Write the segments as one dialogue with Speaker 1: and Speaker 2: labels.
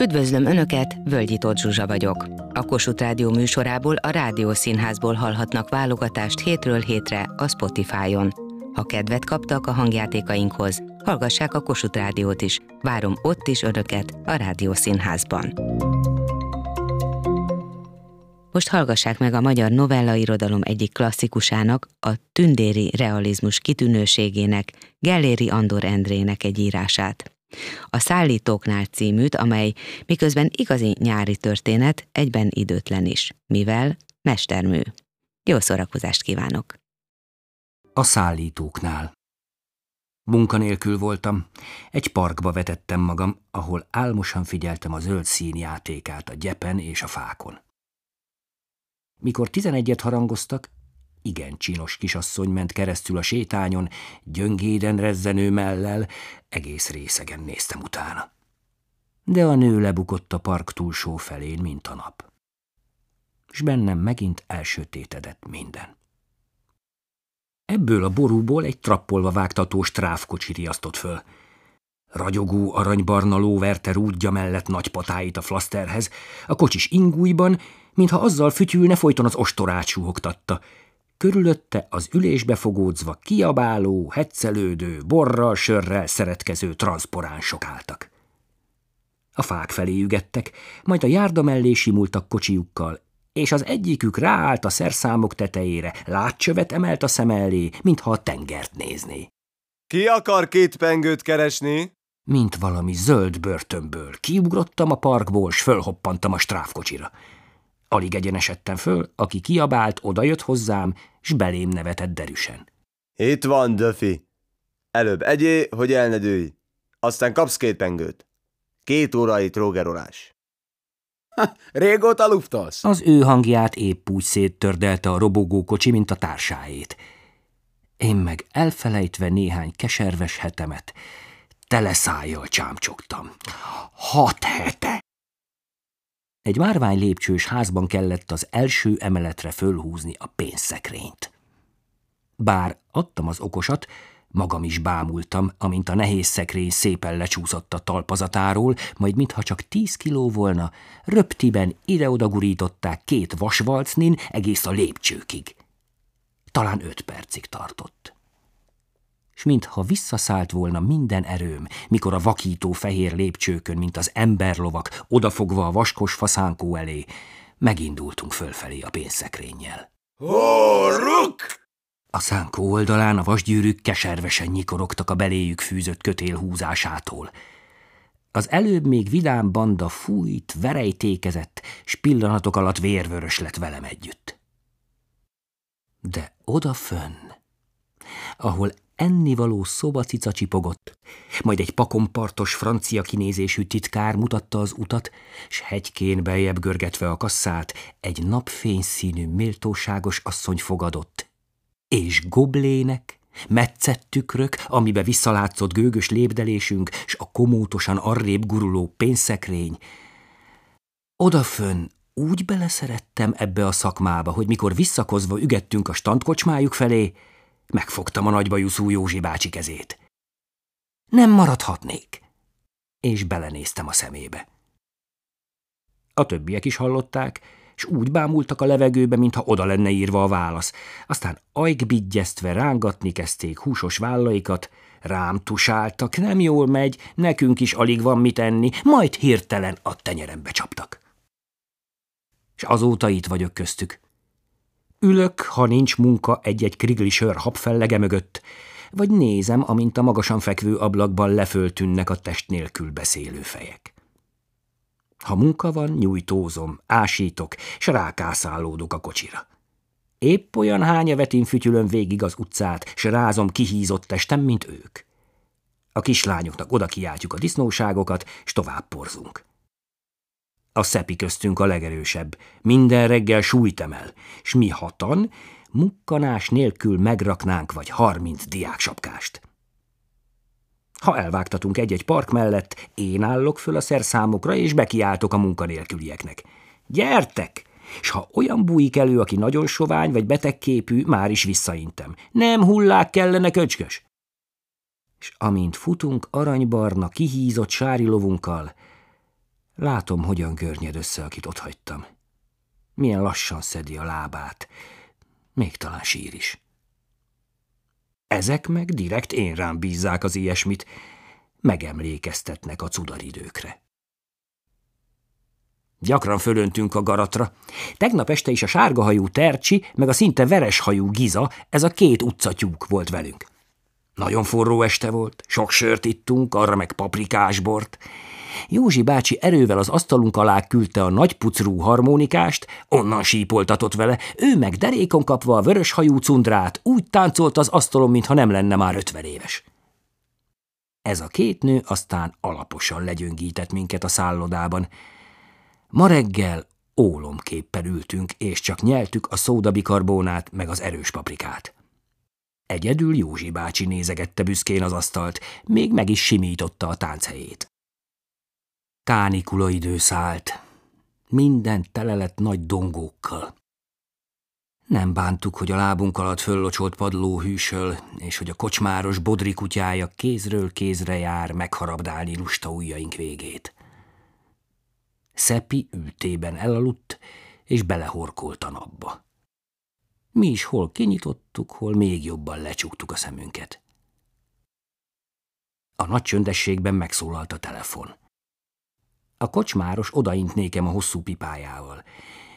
Speaker 1: Üdvözlöm Önöket, Völgyi Tóth Zsuzsa vagyok. A Kossuth Rádió műsorából a Rádió Színházból hallhatnak válogatást hétről hétre a Spotify-on. Ha kedvet kaptak a hangjátékainkhoz, hallgassák a Kossuth Rádiót is. Várom ott is Önöket a Rádió Színházban. Most hallgassák meg a magyar novella irodalom egyik klasszikusának, a tündéri realizmus kitűnőségének, Gelléri Andor Endrének egy írását. A Szállítóknál címűt, amely miközben igazi nyári történet, egyben időtlen is, mivel mestermű. Jó szórakozást kívánok!
Speaker 2: A szállítóknál. Munkanélkül voltam. Egy parkba vetettem magam, ahol álmosan figyeltem a zöld szín játékát a gyepen és a fákon. Mikor tizenegyet harangoztak, igen csinos kisasszony ment keresztül a sétányon, gyöngéden rezzenő mellel, egész részegen néztem utána. De a nő lebukott a park túlsó felén, mint a nap. És bennem megint elsötétedett minden. Ebből a borúból egy trappolva vágtatós tráfkocsi riasztott föl. Ragyogó aranybarna ló rúdja mellett nagy patáit a flaszterhez, a kocsis ingújban, mintha azzal fütyülne, folyton az ostorát suhogtatta. Körülötte az ülésbe fogódzva kiabáló, heccelődő, borral, sörrel szeretkező transzporánsok álltak. A fák felé ügettek, majd a járda mellé simultak kocsijukkal, és az egyikük ráállt a szerszámok tetejére, látcsövet emelt a szem elé, mintha a tengert nézné.
Speaker 3: Ki akar két pengőt keresni?
Speaker 2: Mint valami zöld börtönből. Kiugrottam a parkból, s fölhoppantam a stráfkocsira. Alig egyenesedtem föl, aki kiabált, odajött hozzám, s belém nevetett derűsen.
Speaker 3: Itt van, Döfi. Előbb egyé, hogy el ne dőj. Aztán kapsz két pengőt. Két órai trógerolás.
Speaker 4: Ha, régóta luftasz?
Speaker 2: Az ő hangját épp úgy széttördelte a robogó kocsi, mint a társáét. Én meg elfelejtve néhány keserves hetemet, tele szájjal csámcsogtam. Hat hete! Egy márvány lépcsős házban kellett az első emeletre fölhúzni a pénzszekrényt. Bár adtam az okosat, magam is bámultam, amint a nehéz szekrény szépen lecsúszott a talpazatáról, majd mintha csak tíz kiló volna, röptiben ide-oda gurították két vasvalcnin egész a lépcsőkig. Talán öt percig tartott s mintha visszaszállt volna minden erőm, mikor a vakító fehér lépcsőkön, mint az emberlovak, odafogva a vaskos faszánkó elé, megindultunk fölfelé a pénzszekrényjel.
Speaker 3: Hóruk!
Speaker 2: A szánkó oldalán a vasgyűrűk keservesen nyikorogtak a beléjük fűzött kötél húzásától. Az előbb még vidám banda fújt, verejtékezett, s pillanatok alatt vérvörös lett velem együtt. De odafönn, ahol ennivaló szobacica csipogott, majd egy pakompartos francia kinézésű titkár mutatta az utat, s hegykén beljebb görgetve a kasszát egy napfényszínű méltóságos asszony fogadott. És goblének, metszett tükrök, amibe visszalátszott gőgös lépdelésünk, s a komótosan arrébb guruló pénzszekrény. Odafönn úgy beleszerettem ebbe a szakmába, hogy mikor visszakozva ügettünk a standkocsmájuk felé, Megfogtam a nagybajuszú Józsi bácsi kezét. Nem maradhatnék. És belenéztem a szemébe. A többiek is hallották, és úgy bámultak a levegőbe, mintha oda lenne írva a válasz. Aztán ajkbigyeztve rángatni kezdték húsos vállaikat, rám tusáltak, nem jól megy, nekünk is alig van mit enni, majd hirtelen a tenyerembe csaptak. És azóta itt vagyok köztük. Ülök, ha nincs munka egy-egy krigli sör habfellege mögött, vagy nézem, amint a magasan fekvő ablakban leföltűnnek a test nélkül beszélő fejek. Ha munka van, nyújtózom, ásítok, s rákászálódok a kocsira. Épp olyan hányavetén fütyülöm végig az utcát, s rázom kihízott testem, mint ők. A kislányoknak oda kiáltjuk a disznóságokat, s tovább porzunk. A szepi köztünk a legerősebb, minden reggel súlyt emel, s mi hatan, mukkanás nélkül megraknánk vagy harminc diáksapkást. Ha elvágtatunk egy-egy park mellett, én állok föl a szerszámokra, és bekiáltok a munkanélkülieknek. Gyertek! S ha olyan bújik elő, aki nagyon sovány vagy betegképű, már is visszaintem. Nem hullák kellene, köcskös! és amint futunk aranybarna, kihízott sári lovunkkal, látom, hogyan görnyed össze, akit ott hagytam. Milyen lassan szedi a lábát, még talán sír is. Ezek meg direkt én rám bízzák az ilyesmit, megemlékeztetnek a cudaridőkre. Gyakran fölöntünk a garatra. Tegnap este is a sárgahajú Tercsi, meg a szinte vereshajú Giza, ez a két utcatyúk volt velünk. Nagyon forró este volt, sok sört ittunk, arra meg paprikásbort. Józsi bácsi erővel az asztalunk alá küldte a nagypucrú harmonikást, onnan sípoltatott vele, ő meg derékon kapva a vöröshajú cundrát úgy táncolt az asztalon, mintha nem lenne már ötven éves. Ez a két nő aztán alaposan legyöngített minket a szállodában. Ma reggel ólomképpel ültünk, és csak nyeltük a szódabikarbónát meg az erős paprikát. Egyedül Józsi bácsi nézegette büszkén az asztalt, még meg is simította a tánchelyét. Kánikula idő szállt. Minden tele lett nagy dongókkal. Nem bántuk, hogy a lábunk alatt föllocsolt padló hűsöl, és hogy a kocsmáros bodri kutyája kézről kézre jár megharabdálni lusta ujjaink végét. Szepi ültében elaludt, és belehorkolt a napba. Mi is hol kinyitottuk, hol még jobban lecsuktuk a szemünket. A nagy csöndességben megszólalt a telefon. A kocsmáros odaint nékem a hosszú pipájával.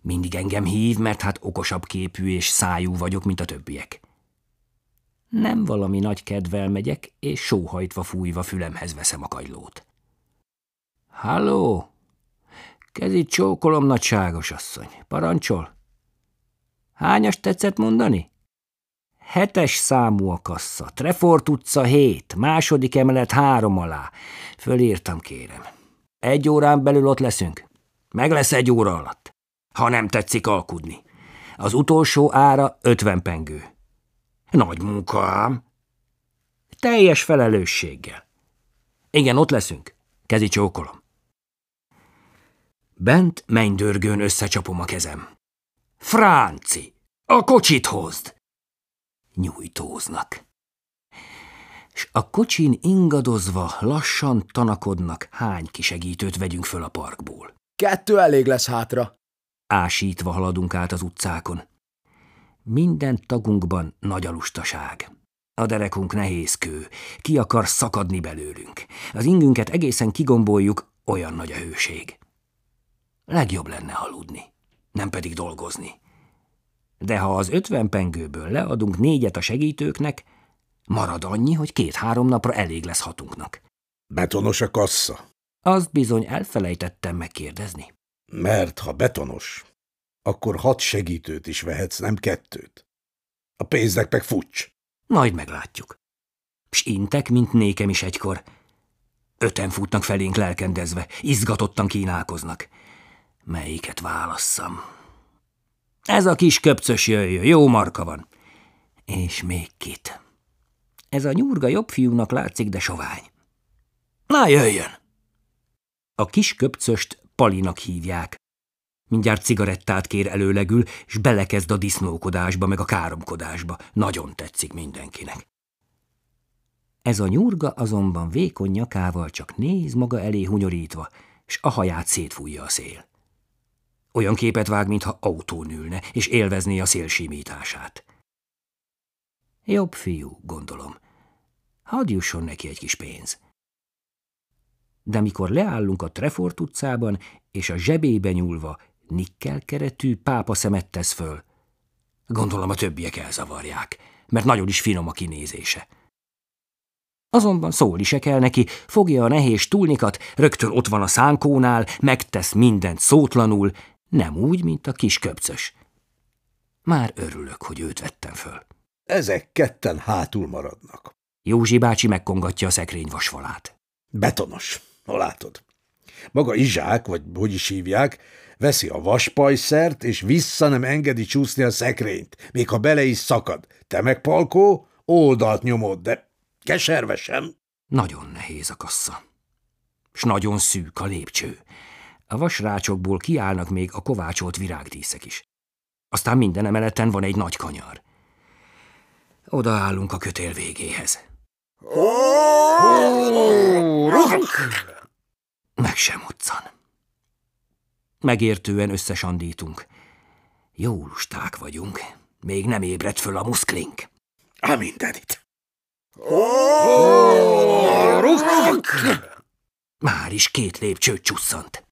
Speaker 2: Mindig engem hív, mert hát okosabb képű és szájú vagyok, mint a többiek. Nem valami nagy kedvel megyek, és sóhajtva fújva fülemhez veszem a kagylót. Halló! Kezit csókolom, nagyságos asszony. Parancsol? Hányas tetszett mondani? Hetes számú a kassa, Trefort utca hét, második emelet három alá. Fölírtam, kérem. Egy órán belül ott leszünk. Meg lesz egy óra alatt. Ha nem tetszik alkudni. Az utolsó ára ötven pengő. Nagy munka ám. Teljes felelősséggel. Igen, ott leszünk. Kezi csókolom. Bent mennydörgőn összecsapom a kezem. Fránci, a kocsit hozd! Nyújtóznak. S a kocsin ingadozva lassan tanakodnak, hány kisegítőt vegyünk föl a parkból.
Speaker 4: Kettő elég lesz hátra.
Speaker 2: Ásítva haladunk át az utcákon. Minden tagunkban nagy alustaság. A derekunk nehéz kő, ki akar szakadni belőlünk. Az ingünket egészen kigomboljuk, olyan nagy a hőség. Legjobb lenne aludni, nem pedig dolgozni. De ha az ötven pengőből leadunk négyet a segítőknek, marad annyi, hogy két-három napra elég lesz hatunknak.
Speaker 5: Betonos a kassa.
Speaker 2: Azt bizony elfelejtettem megkérdezni.
Speaker 5: Mert ha betonos, akkor hat segítőt is vehetsz, nem kettőt. A pénznek meg fucs.
Speaker 2: Majd meglátjuk. S intek, mint nékem is egykor. Öten futnak felénk lelkendezve, izgatottan kínálkoznak. Melyiket válasszam? Ez a kis köpcös jöjjön, jó marka van. És még kit. Ez a nyurga jobb fiúnak látszik, de sovány. Na, jöjjön! A kis köpcöst Palinak hívják. Mindjárt cigarettát kér előlegül, és belekezd a disznókodásba, meg a káromkodásba. Nagyon tetszik mindenkinek. Ez a nyurga azonban vékony nyakával csak néz maga elé hunyorítva, és a haját szétfújja a szél. Olyan képet vág, mintha autón ülne, és élvezné a szél simítását. Jobb fiú, gondolom. Hadd jusson neki egy kis pénz. De mikor leállunk a Trefort utcában, és a zsebébe nyúlva nikkelkeretű pápa szemet tesz föl, gondolom a többiek elzavarják, mert nagyon is finom a kinézése. Azonban szólni se kell neki, fogja a nehéz túlnikat, rögtön ott van a szánkónál, megtesz mindent szótlanul, nem úgy, mint a kis köpcös. Már örülök, hogy őt vettem föl.
Speaker 5: Ezek ketten hátul maradnak.
Speaker 2: Józsi bácsi megkongatja a szekrény vasfalát.
Speaker 5: Betonos, hol látod? Maga Izsák, vagy hogy is hívják, veszi a vaspajszert, és vissza nem engedi csúszni a szekrényt, még ha bele is szakad. Te meg, Palkó, oldalt nyomod, de keserve sem.
Speaker 2: Nagyon nehéz a kassa. S nagyon szűk a lépcső. A vasrácsokból kiállnak még a kovácsolt virágdíszek is. Aztán minden emeleten van egy nagy kanyar. Odaállunk a kötél végéhez. Meg sem utcan. Megértően összesandítunk. Jó lusták vagyunk. Még nem ébredt föl a muszklink.
Speaker 5: A mindenit.
Speaker 2: Már is két lépcsőt csusszant.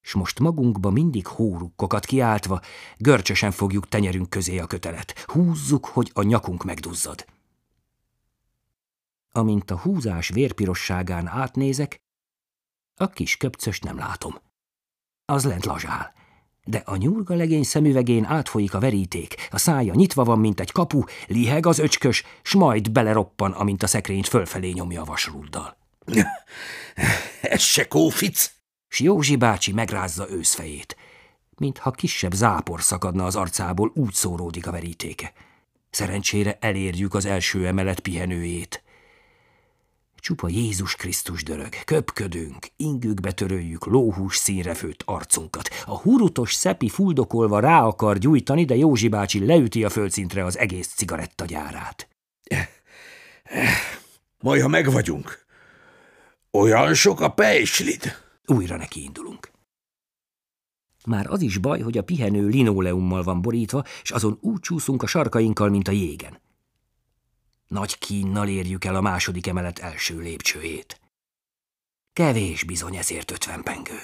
Speaker 2: S most magunkba mindig hórukkokat kiáltva, görcsösen fogjuk tenyerünk közé a kötelet. Húzzuk, hogy a nyakunk megduzzad. Amint a húzás vérpirosságán átnézek, a kis köpcöst nem látom. Az lent lazsál. De a nyurga legény szemüvegén átfolyik a veríték, a szája nyitva van, mint egy kapu, liheg az öcskös, s majd beleroppan, amint a szekrényt fölfelé nyomja a vasrúddal.
Speaker 5: Ez se kófic.
Speaker 2: S Józsi bácsi megrázza őszfejét. Mintha kisebb zápor szakadna az arcából, úgy szóródik a verítéke. Szerencsére elérjük az első emelet pihenőjét. Csupa Jézus Krisztus dörög, köpködünk, ingükbe töröljük lóhús színre főtt arcunkat. A hurutos szepi fuldokolva rá akar gyújtani, de Józsi bácsi leüti a földszintre az egész cigarettagyárát.
Speaker 5: Majd, ha megvagyunk. Olyan sok a pejslid.
Speaker 2: Újra neki indulunk. Már az is baj, hogy a pihenő linoleummal van borítva, és azon úgy csúszunk a sarkainkkal, mint a jégen. Nagy kínnal érjük el a második emelet első lépcsőjét. Kevés bizony ezért ötven pengő.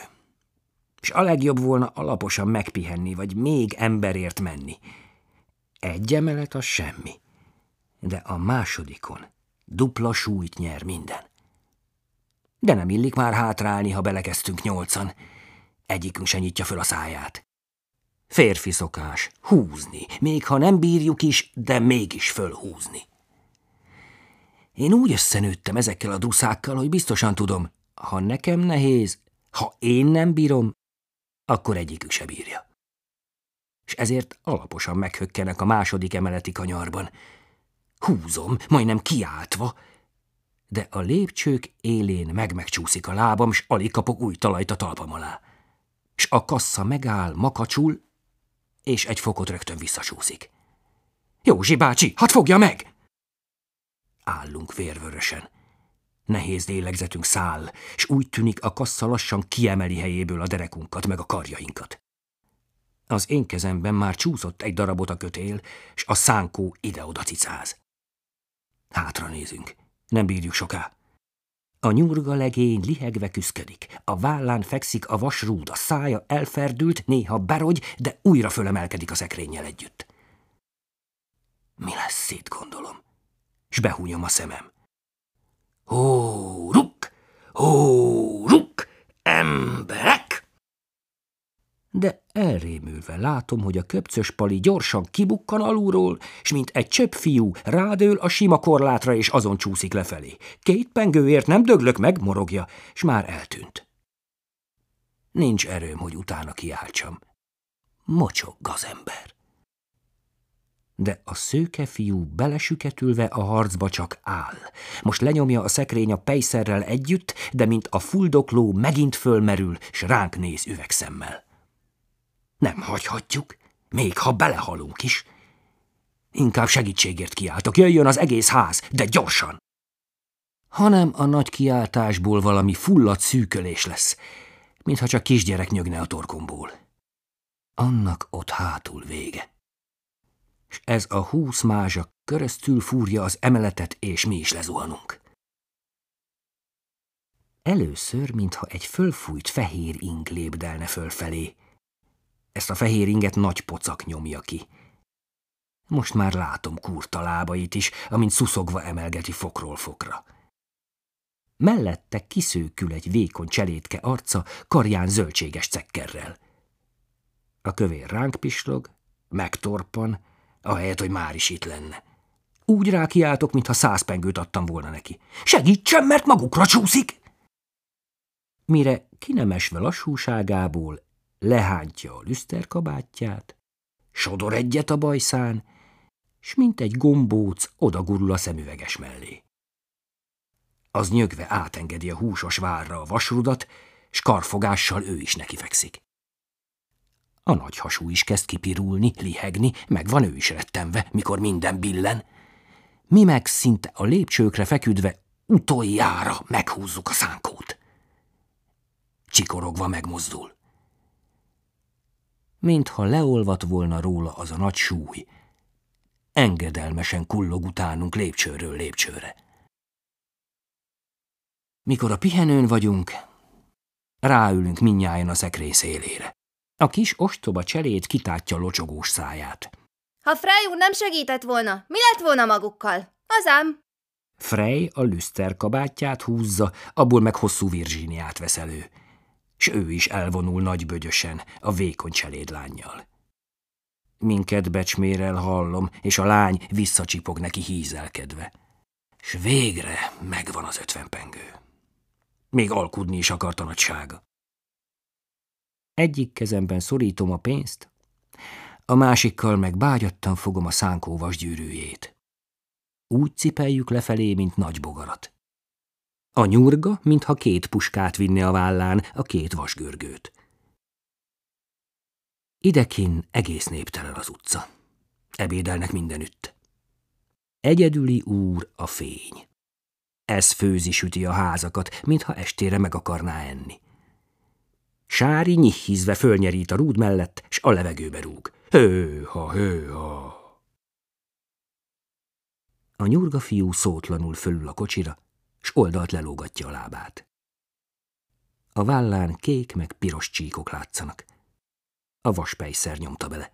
Speaker 2: És a legjobb volna alaposan megpihenni, vagy még emberért menni. Egy emelet az semmi, de a másodikon dupla súlyt nyer minden. De nem illik már hátrálni, ha belekezdtünk nyolcan. Egyikünk se nyitja föl a száját. Férfi szokás, húzni, még ha nem bírjuk is, de mégis fölhúzni. Én úgy összenőttem ezekkel a druszákkal, hogy biztosan tudom, ha nekem nehéz, ha én nem bírom, akkor egyikük se bírja. És ezért alaposan meghökkenek a második emeleti kanyarban. Húzom, majdnem kiáltva, de a lépcsők élén meg-megcsúszik a lábam, s alig kapok új talajt a talpam alá. S a kassa megáll, makacsul, és egy fokot rögtön visszasúszik. Józsi bácsi, hadd fogja meg! Állunk vérvörösen. Nehéz lélegzetünk száll, és úgy tűnik a kassa lassan kiemeli helyéből a derekunkat meg a karjainkat. Az én kezemben már csúszott egy darabot a kötél, és a szánkó ide-oda cicáz. Hátra nézünk. Nem bírjuk soká. A nyurga legény lihegve küszködik. A vállán fekszik a vasrúd, a szája elferdült, néha berogy, de újra fölemelkedik a szekrényel együtt. Mi lesz szét, gondolom s behúnyom a szemem. Hó, ruk! Hó, ruk! Emberek! De elrémülve látom, hogy a köpcös pali gyorsan kibukkan alulról, s mint egy csöpp fiú rádől a sima korlátra, és azon csúszik lefelé. Két pengőért nem döglök meg, morogja, s már eltűnt. Nincs erőm, hogy utána kiáltsam. Mocsog az ember de a szőke fiú belesüketülve a harcba csak áll. Most lenyomja a szekrény a pejszerrel együtt, de mint a fuldokló megint fölmerül, s ránk néz üvegszemmel. Nem hagyhatjuk, még ha belehalunk is. Inkább segítségért kiáltok, jöjjön az egész ház, de gyorsan! Hanem a nagy kiáltásból valami fulladt szűkölés lesz, mintha csak kisgyerek nyögne a torkomból. Annak ott hátul vége ez a húsz mázsa köröztül fúrja az emeletet, és mi is lezuhanunk. Először, mintha egy fölfújt fehér ing lépdelne fölfelé. Ezt a fehér inget nagy pocak nyomja ki. Most már látom kurta lábait is, amint szuszogva emelgeti fokról fokra. Mellette kiszőkül egy vékony cselétke arca, karján zöldséges cekkerrel. A kövér ránk pislog, megtorpan, ahelyett, hogy már is itt lenne. Úgy rákiáltok, mintha száz pengőt adtam volna neki. Segítsen, mert magukra csúszik! Mire kinemesve lassúságából lehántja a lüszterkabátját, sodor egyet a bajszán, s mint egy gombóc odagurul a szemüveges mellé. Az nyögve átengedi a húsos várra a vasrudat, s karfogással ő is nekifekszik. A nagy hasú is kezd kipirulni, lihegni, meg van ő is rettenve, mikor minden billen. Mi meg szinte a lépcsőkre feküdve utoljára meghúzzuk a szánkót. Csikorogva megmozdul. Mintha leolvat volna róla az a nagy súly, engedelmesen kullog utánunk lépcsőről lépcsőre. Mikor a pihenőn vagyunk, ráülünk minnyáján a szekrény szélére. A kis ostoba cselét kitátja locsogós száját.
Speaker 6: Ha Frey úr nem segített volna, mi lett volna magukkal? Azám.
Speaker 2: Frey a lüszter kabátját húzza, abból meg hosszú Virginiát vesz elő. S ő is elvonul nagybögyösen, a vékony cselédlányjal. Minket becsmérel hallom, és a lány visszacsipog neki hízelkedve. S végre megvan az ötven pengő. Még alkudni is akart a nagysága. Egyik kezemben szorítom a pénzt, a másikkal meg bágyattan fogom a szánkó vasgyűrűjét. Úgy cipeljük lefelé, mint nagy bogarat. A nyurga, mintha két puskát vinne a vállán, a két vasgörgőt. Idekin egész néptelen az utca. Ebédelnek mindenütt. Egyedüli úr a fény. Ez főzi süti a házakat, mintha estére meg akarná enni. Sári nyihízve fölnyerít a rúd mellett, s a levegőbe rúg. Hőha, hőha! A nyurga fiú szótlanul fölül a kocsira, s oldalt lelógatja a lábát. A vállán kék meg piros csíkok látszanak. A vaspejszer nyomta bele.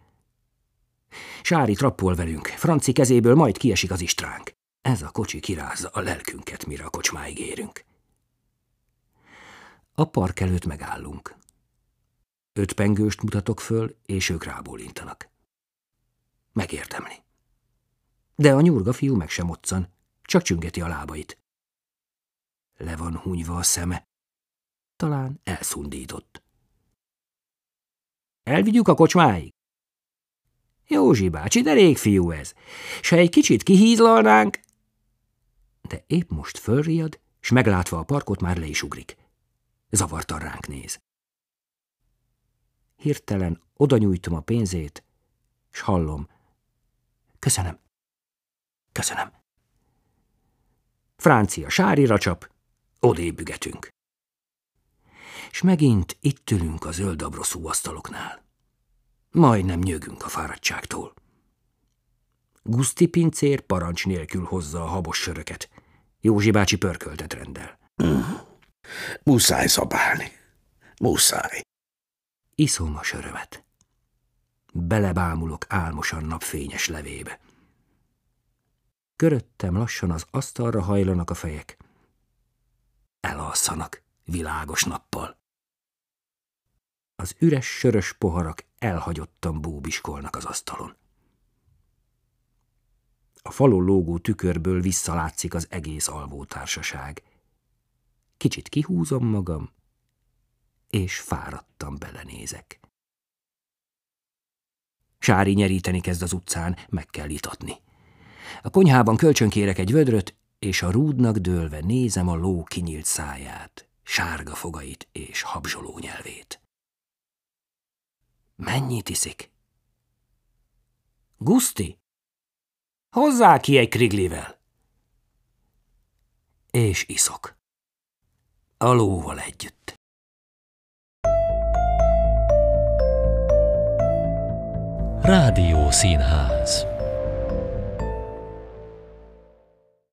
Speaker 2: Sári trappol velünk, Franci kezéből majd kiesik az istránk. Ez a kocsi kirázza a lelkünket, mire a kocsmáig érünk. A park előtt megállunk. Öt pengőst mutatok föl, és ők rábólintanak. Megérdemli. De a nyurga fiú meg sem moccan, csak csüngeti a lábait. Le van hunyva a szeme. Talán elszundított. Elvigyük a kocsmáig? Józsi bácsi, de rég fiú ez. Se egy kicsit kihízlalnánk? De épp most fölriad, s meglátva a parkot már le is ugrik. Zavartan ránk néz. Hirtelen oda nyújtom a pénzét, s hallom. Köszönöm. Köszönöm. Francia sárira csap, odébügetünk. És megint itt ülünk a zöld abroszú asztaloknál. Majdnem nyögünk a fáradtságtól. Guszti pincér parancs nélkül hozza a habos söröket. Józsi bácsi pörköltet rendel.
Speaker 5: Mm. Muszáj szabálni. Muszáj.
Speaker 2: Iszom a sörömet. Belebámulok álmosan napfényes levébe. Köröttem lassan az asztalra hajlanak a fejek. Elalszanak világos nappal. Az üres sörös poharak elhagyottan búbiskolnak az asztalon. A falon lógó tükörből visszalátszik az egész alvótársaság. Kicsit kihúzom magam, és fáradtan belenézek. Sári nyeríteni kezd az utcán, meg kell itatni. A konyhában kölcsönkérek egy vödröt, és a rúdnak dőlve nézem a ló kinyílt száját, sárga fogait és habzsoló nyelvét. Mennyit iszik? Guszti? Hozzá ki egy kriglivel! És iszok. A lóval együtt.
Speaker 7: Rádió Színház